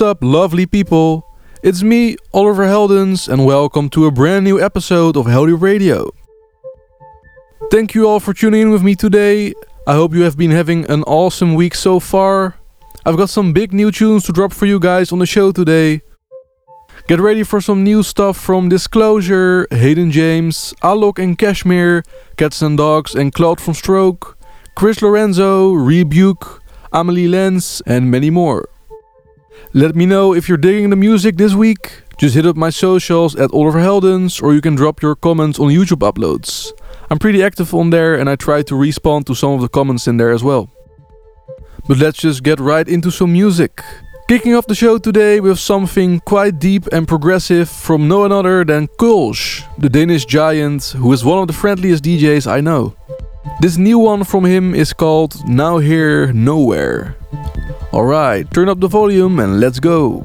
Up, lovely people? It's me, Oliver Heldens, and welcome to a brand new episode of Heldeep Radio. Thank you all for tuning in with me today. I hope you have been having an awesome week so far. I've got some big new tunes to drop for you guys on the show today. Get ready for some new stuff from Disclosure, Hayden James, Alok and Cashmere, Cats and Dogs and Claude VonStroke, Chris Lorenzo, Rebuke, Amelie Lens, and many more. Let me know if you're digging the music this week. Just hit up my socials at Oliver Heldens or you can drop your comments on YouTube uploads. I'm pretty active on there and I try to respond to some of the comments in there as well. But let's just get right into some music. Kicking off the show today with something quite deep and progressive from no one other than Kolsch, the Danish giant who is one of the friendliest DJs I know. This new one from him is called Now Here Nowhere. Alright, turn up the volume and let's go.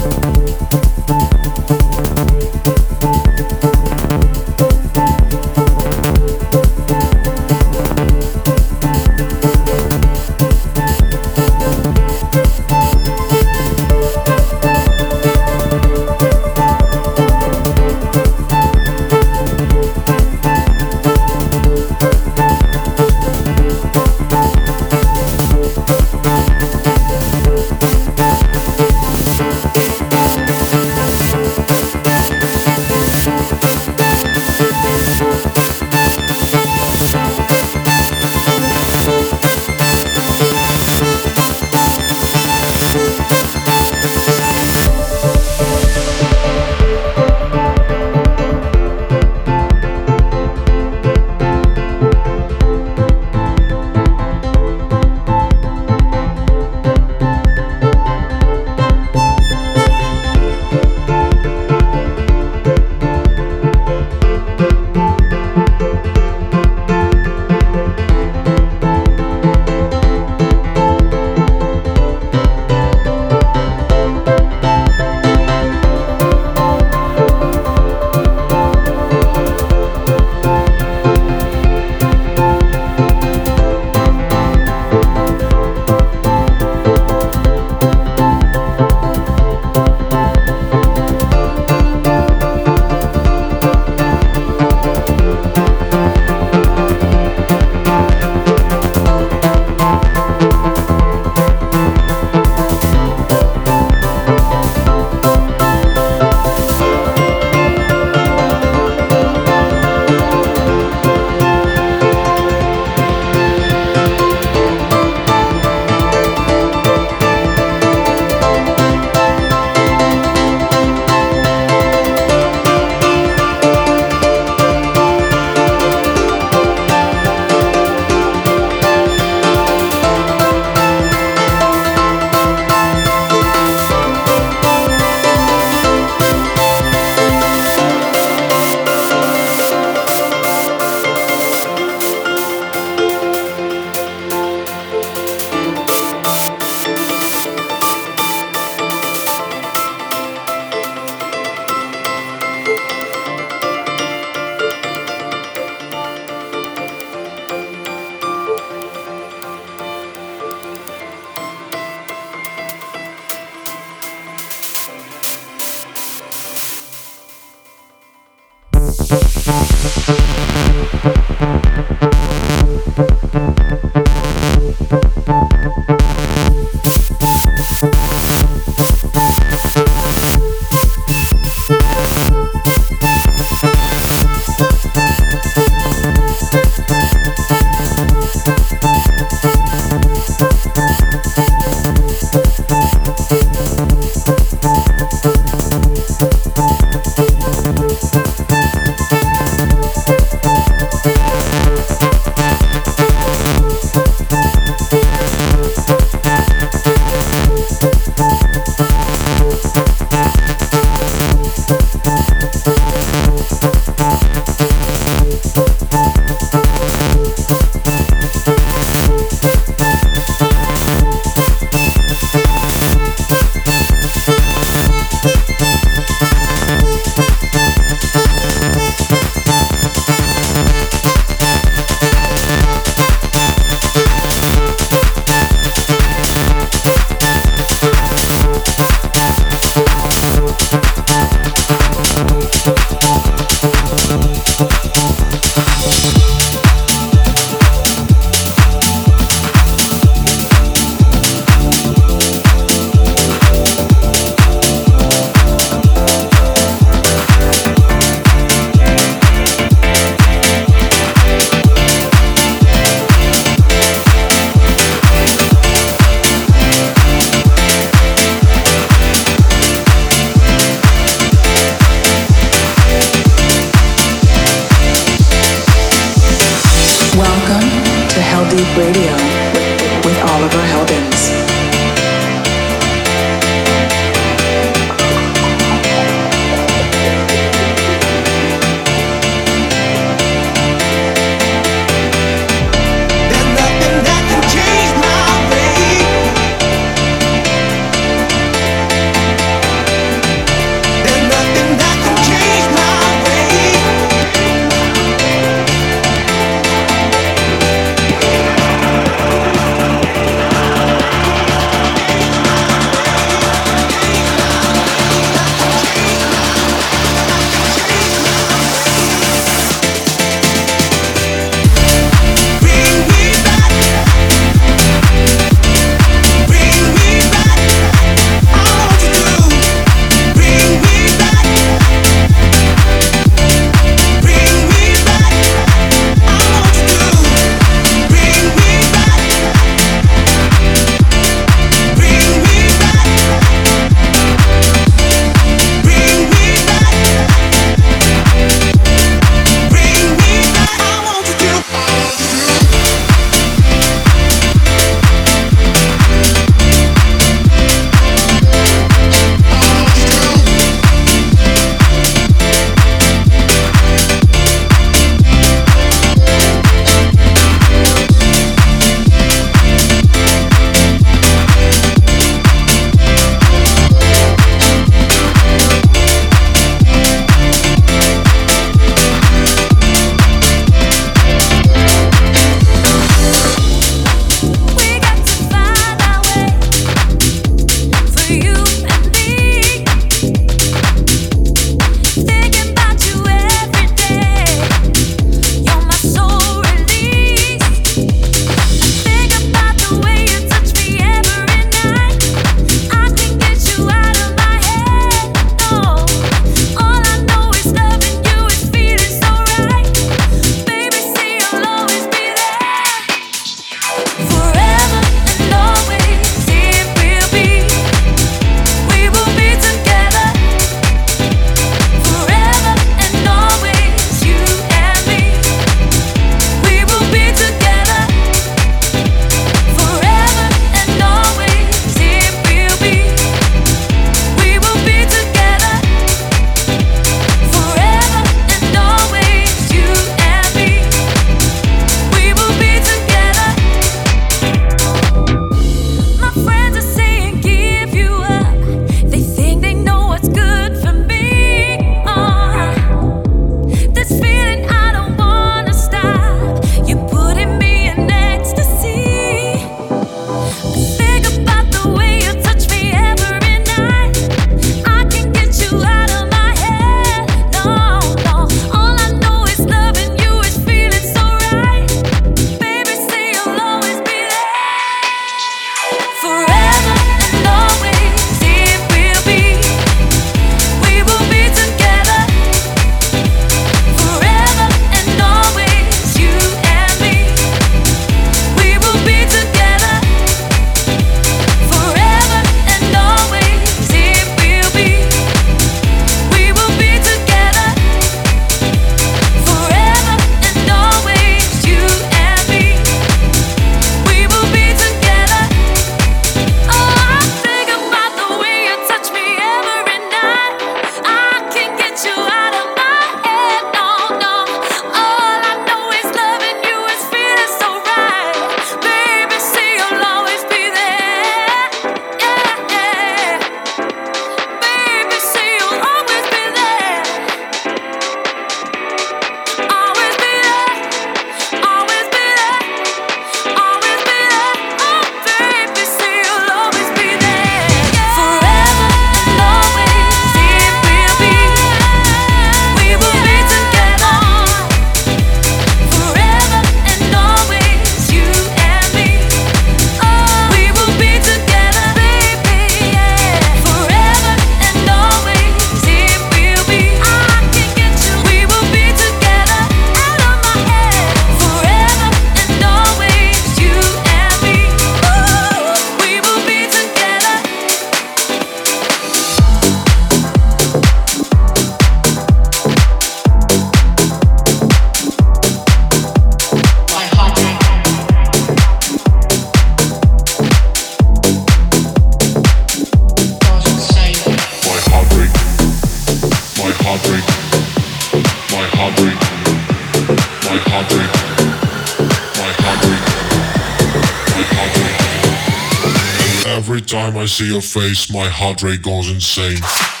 see your face, my heart rate goes insane.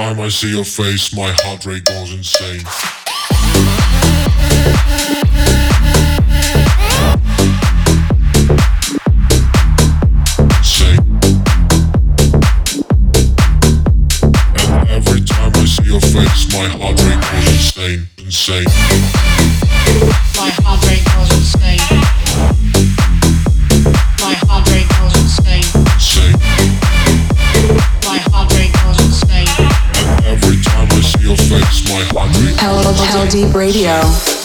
time I see your face, my heart rate goes insane. Say, and every time I see your face, my heart rate goes insane, insane. Deep Radio.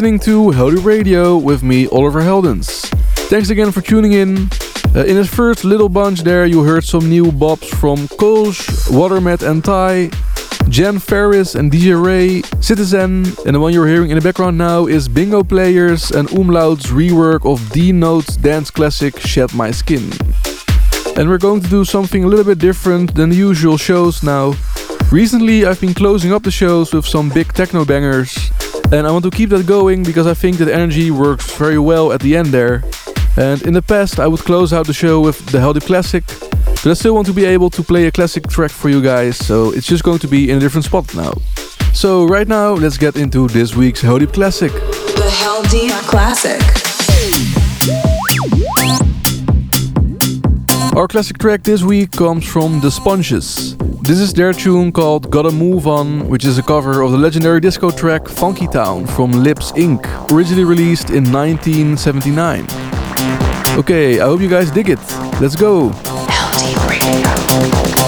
Listening to Heldeep Radio with me, Oliver Heldens. Thanks again for tuning in. Uh, in his first little bunch there, you heard some new bops from Kolsch, Watermat and Ty, Jan Ferris and DJ Ray, Citizen, and the one you're hearing in the background now is Bingo Players and Umlaut's rework of D Note's dance classic Shed My Skin. And we're going to do something a little bit different than the usual shows now. Recently, I've been closing up the shows with some big techno bangers, and I want to keep that going because I think that energy works very well at the end there. And in the past, I would close out the show with the Heldeep Classic, but I still want to be able to play a classic track for you guys, so it's just going to be in a different spot now. So, right now, let's get into this week's Heldeep Classic. The Hell Classic. Our classic track this week comes from The Sponges. This is their tune called Gotta Move On, which is a cover of the legendary disco track Funky Town from Lips Inc., originally released in 1979. Okay, I hope you guys dig it. Let's go! for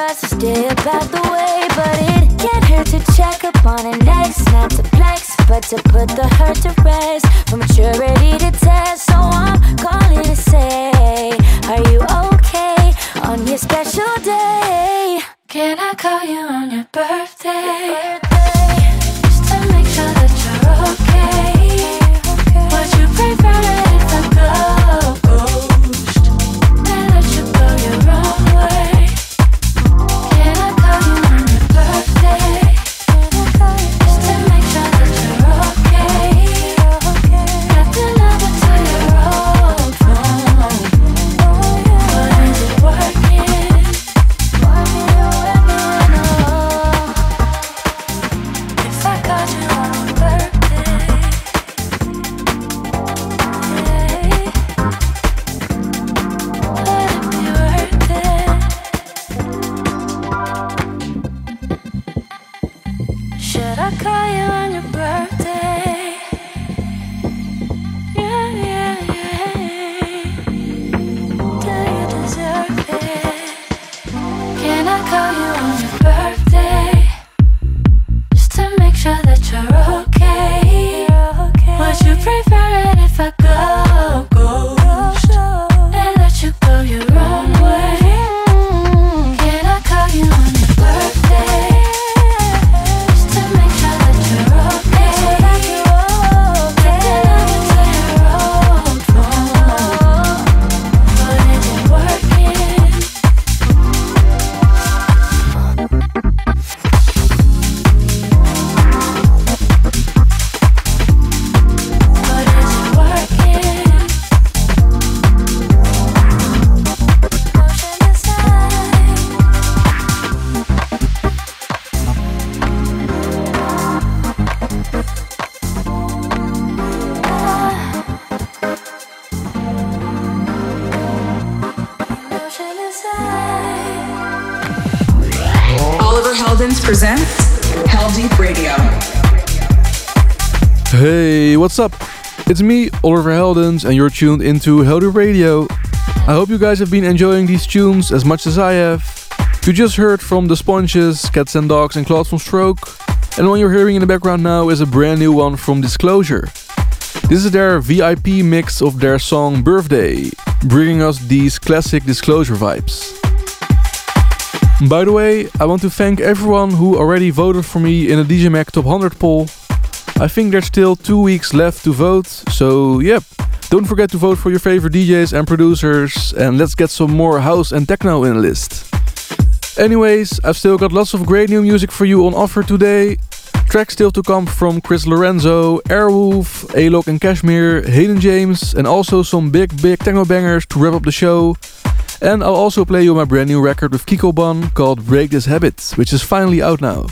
us to stay about the way, but it can't hurt to check up on an ex, not to flex, but to put the hurt to rest. For maturity to test, so I'm calling to say, Are you okay on your special day? Can I call you on your birthday? Just what's up? It's me, Oliver Heldens, and you're tuned into Heldeep Radio. I hope you guys have been enjoying these tunes as much as I have. You just heard from The Sponges, Cats and Dogs, and Claude VonStroke. And what you're hearing in the background now is a brand new one from Disclosure. This is their VIP mix of their song Birthday, bringing us these classic Disclosure vibes. By the way, I want to thank everyone who already voted for me in the DJ Mag Top 100 poll. I think there's still two weeks left to vote, so yep. Don't forget to vote for your favorite DJs and producers, and let's get some more house and techno in the list. Anyways, I've still got lots of great new music for you on offer today. Tracks still to come from Chris Lorenzo, Airwolf, Alok and Cashmere, Hayden James, and also some big, big techno bangers to wrap up the show. And I'll also play you my brand new record with Kiko Bun called Break This Habit, which is finally out now.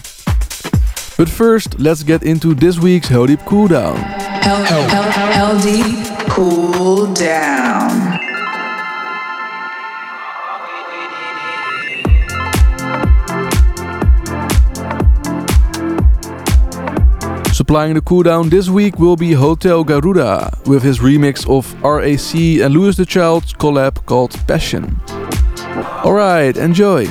But first, let's get into this week's Heldeep Cooldown. Hell, hell, hell, hell deep, cool down. Supplying the cooldown this week will be Hotel Garuda with his remix of RAC and Louis the Child's collab called Passion. Alright, enjoy!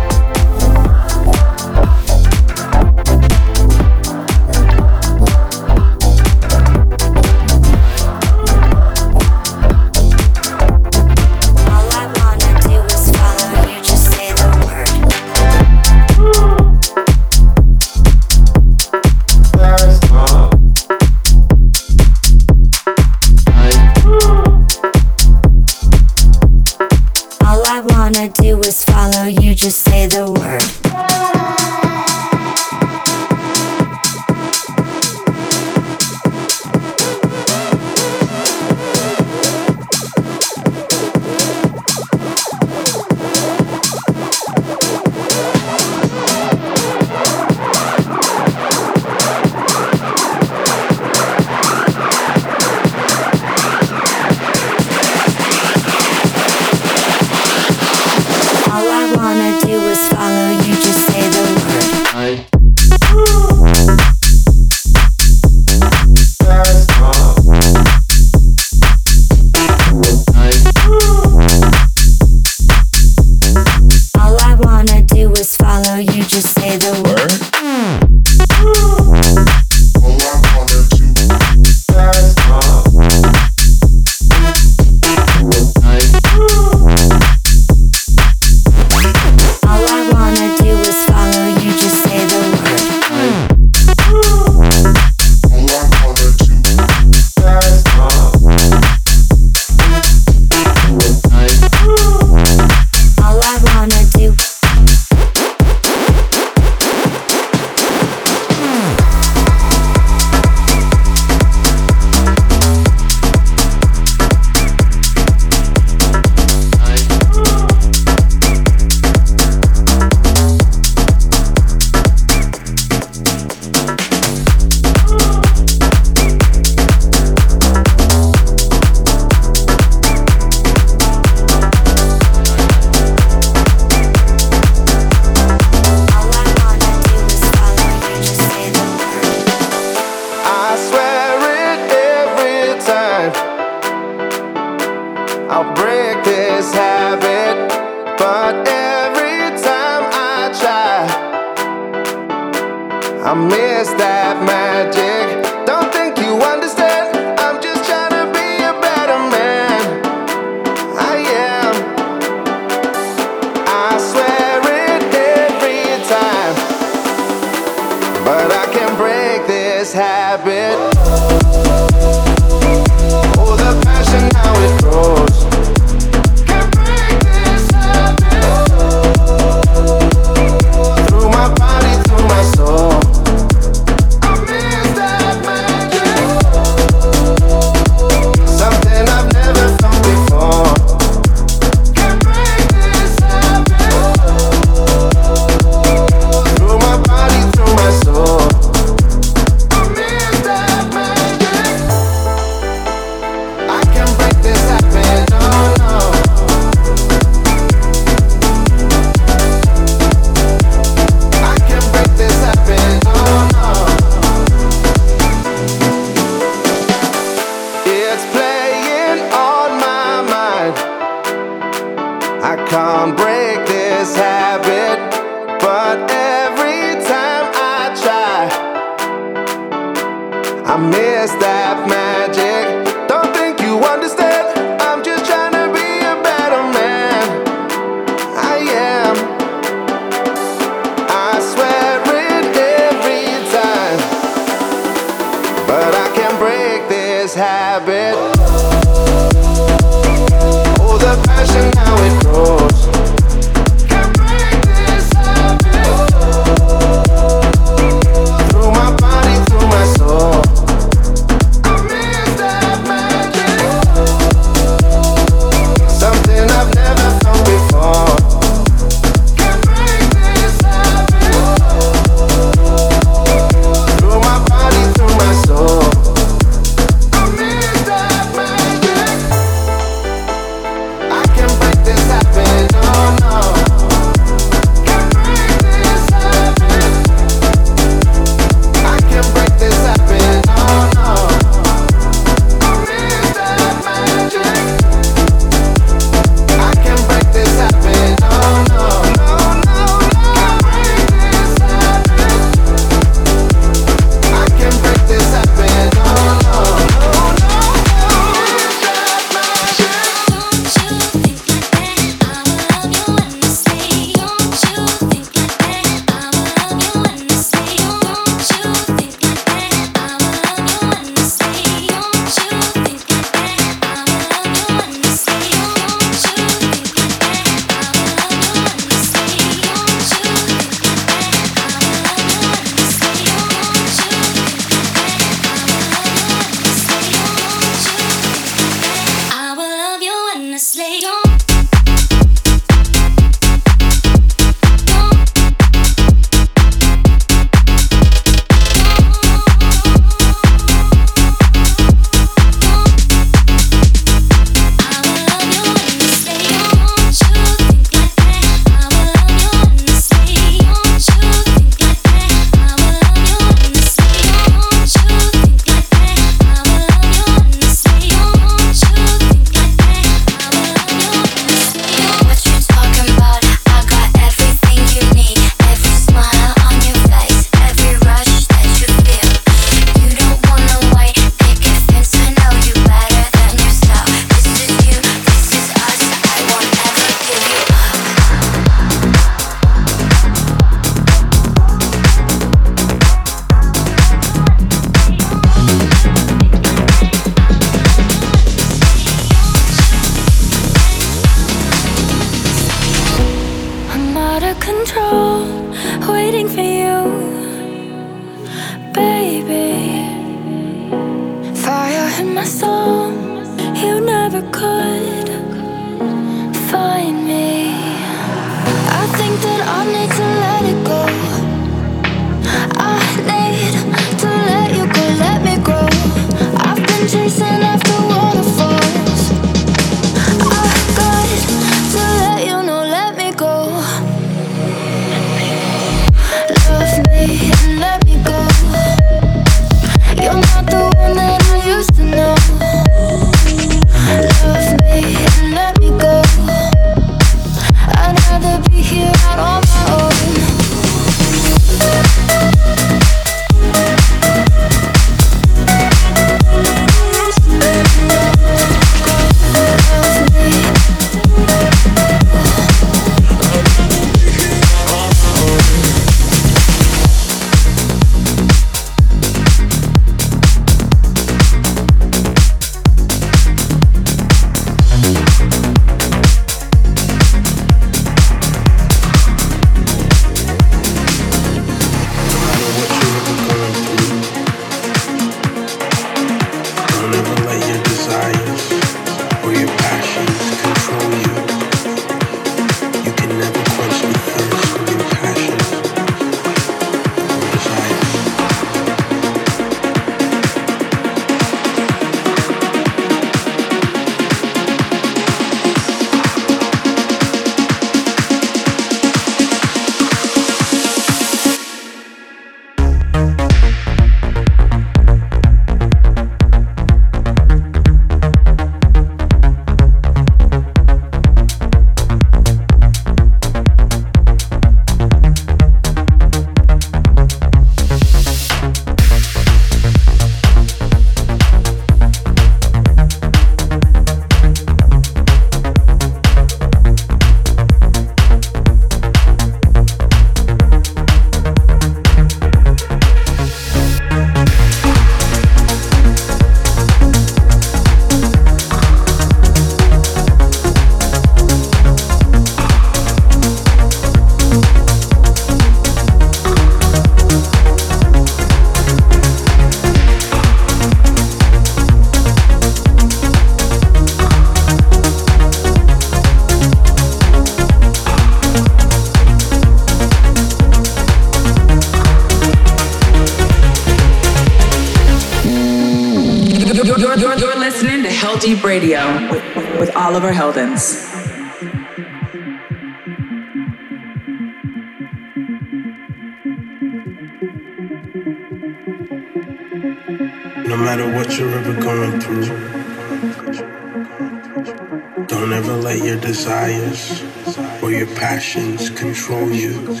desires or your passions control you,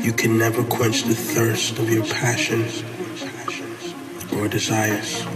you can never quench the thirst of your passions or desires.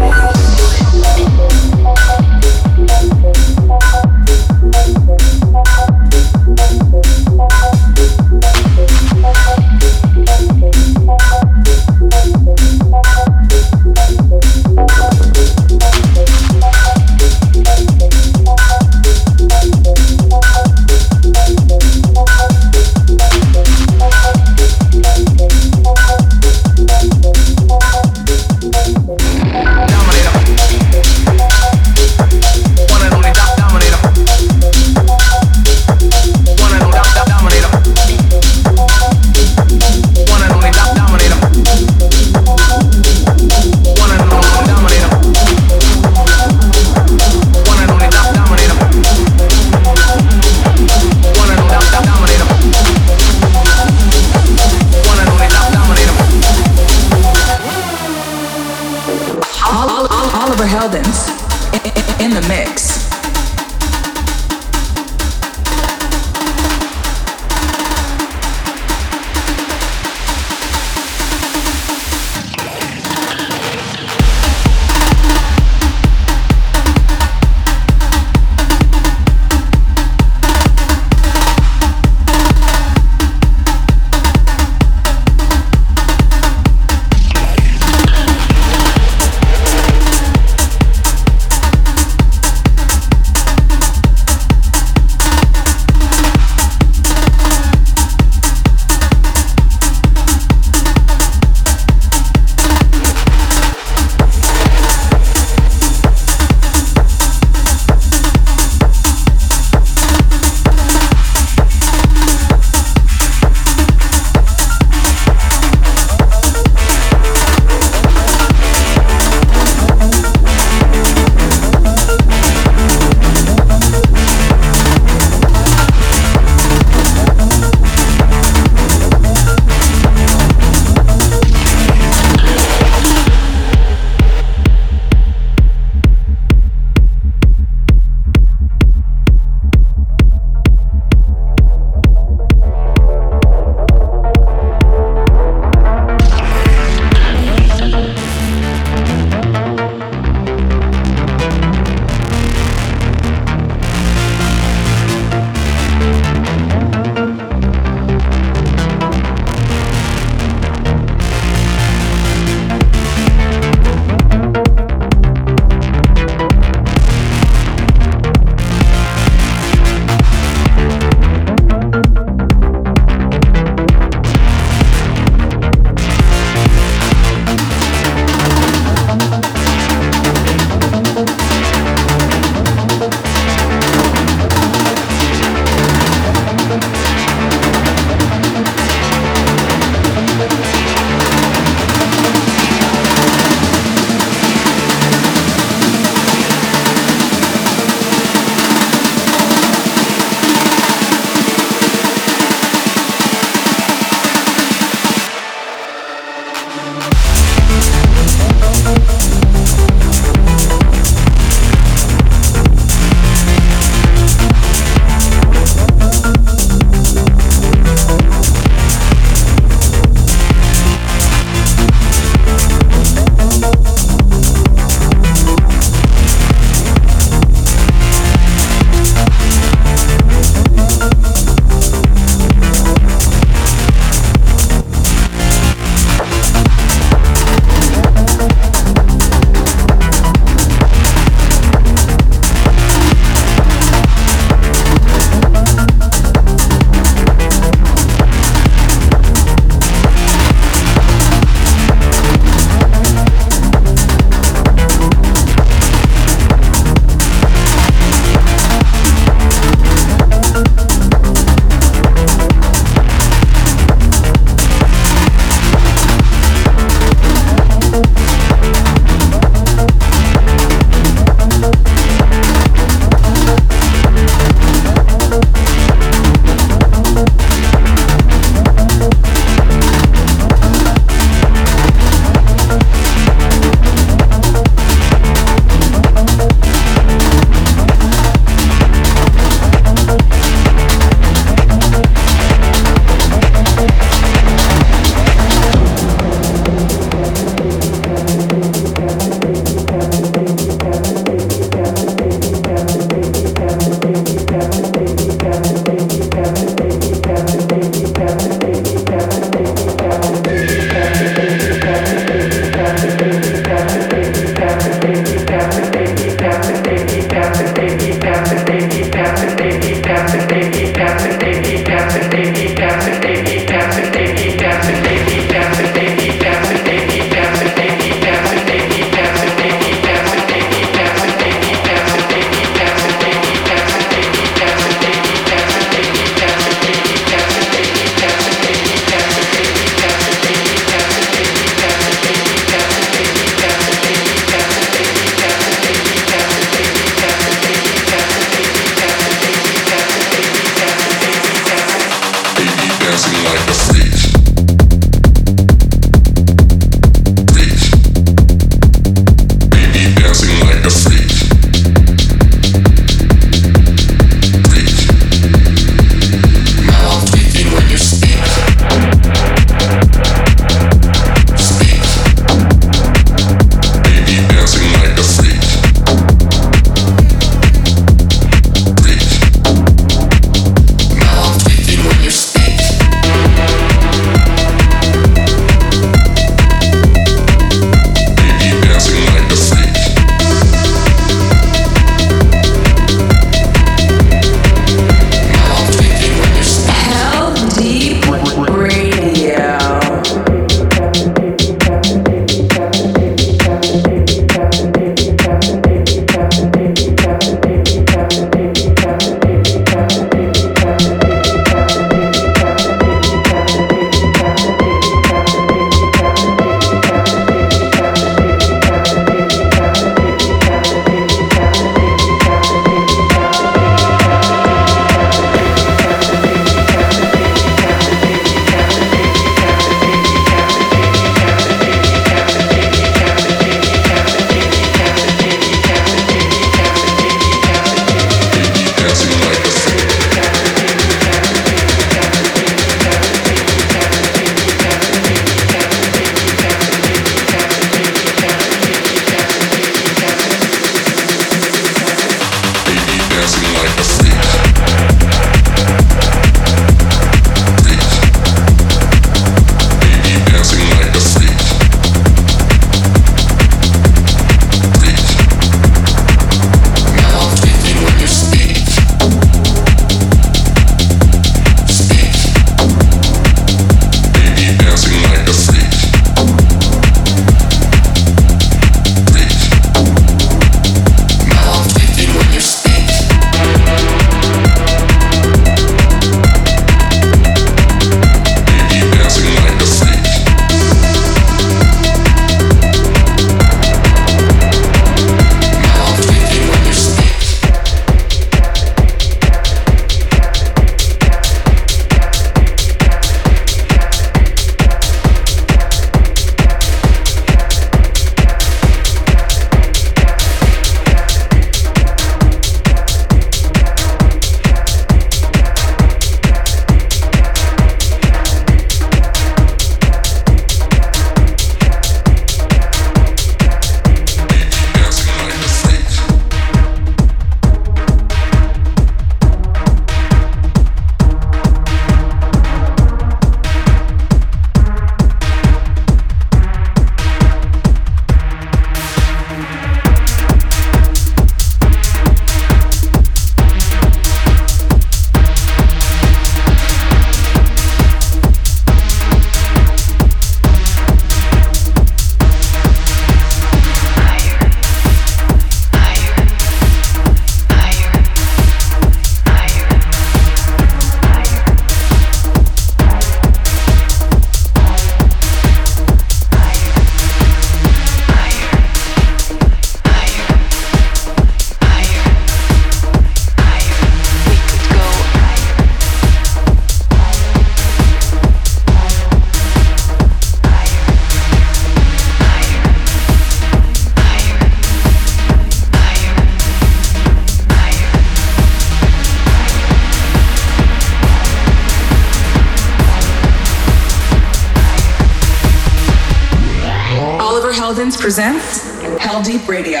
Radio.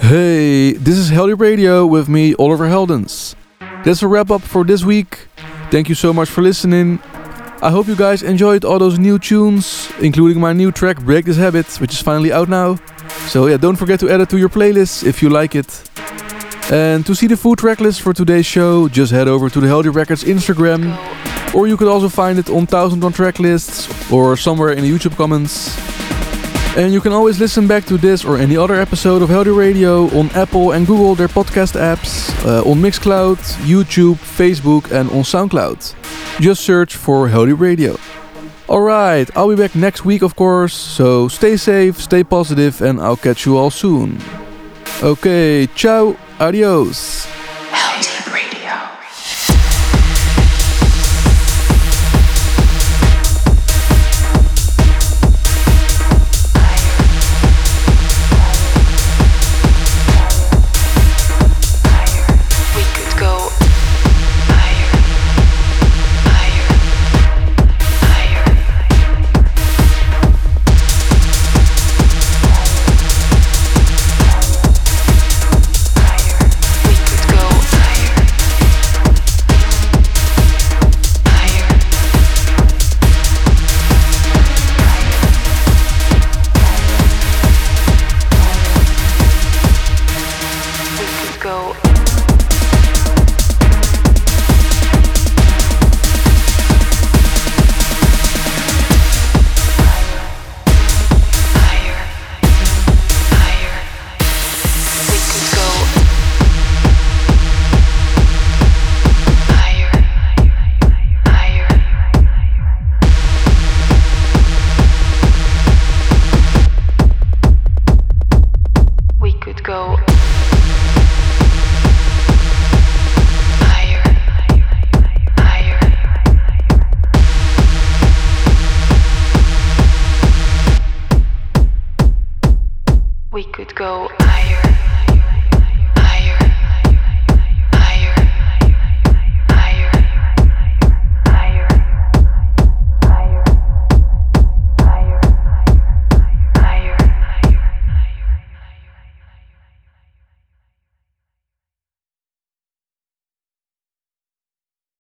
Hey, this is Heldeep Radio with me, Oliver Heldens. That's a wrap up for this week. Thank you so much for listening. I hope you guys enjoyed all those new tunes, including my new track Break This Habit, which is finally out now. So yeah, don't forget to add it to your playlist if you like it. And to see the full track list for today's show, just head over to the Heldeep Records Instagram, or you could also find it on Thousand One track lists or somewhere in the YouTube comments. And you can always listen back to this or any other episode of Heldeep Radio on Apple and Google, their podcast apps, uh, on Mixcloud, YouTube, Facebook, and on SoundCloud. Just search for Heldeep Radio. Alright, I'll be back next week, of course, so stay safe, stay positive, and I'll catch you all soon. Okay, ciao, adios.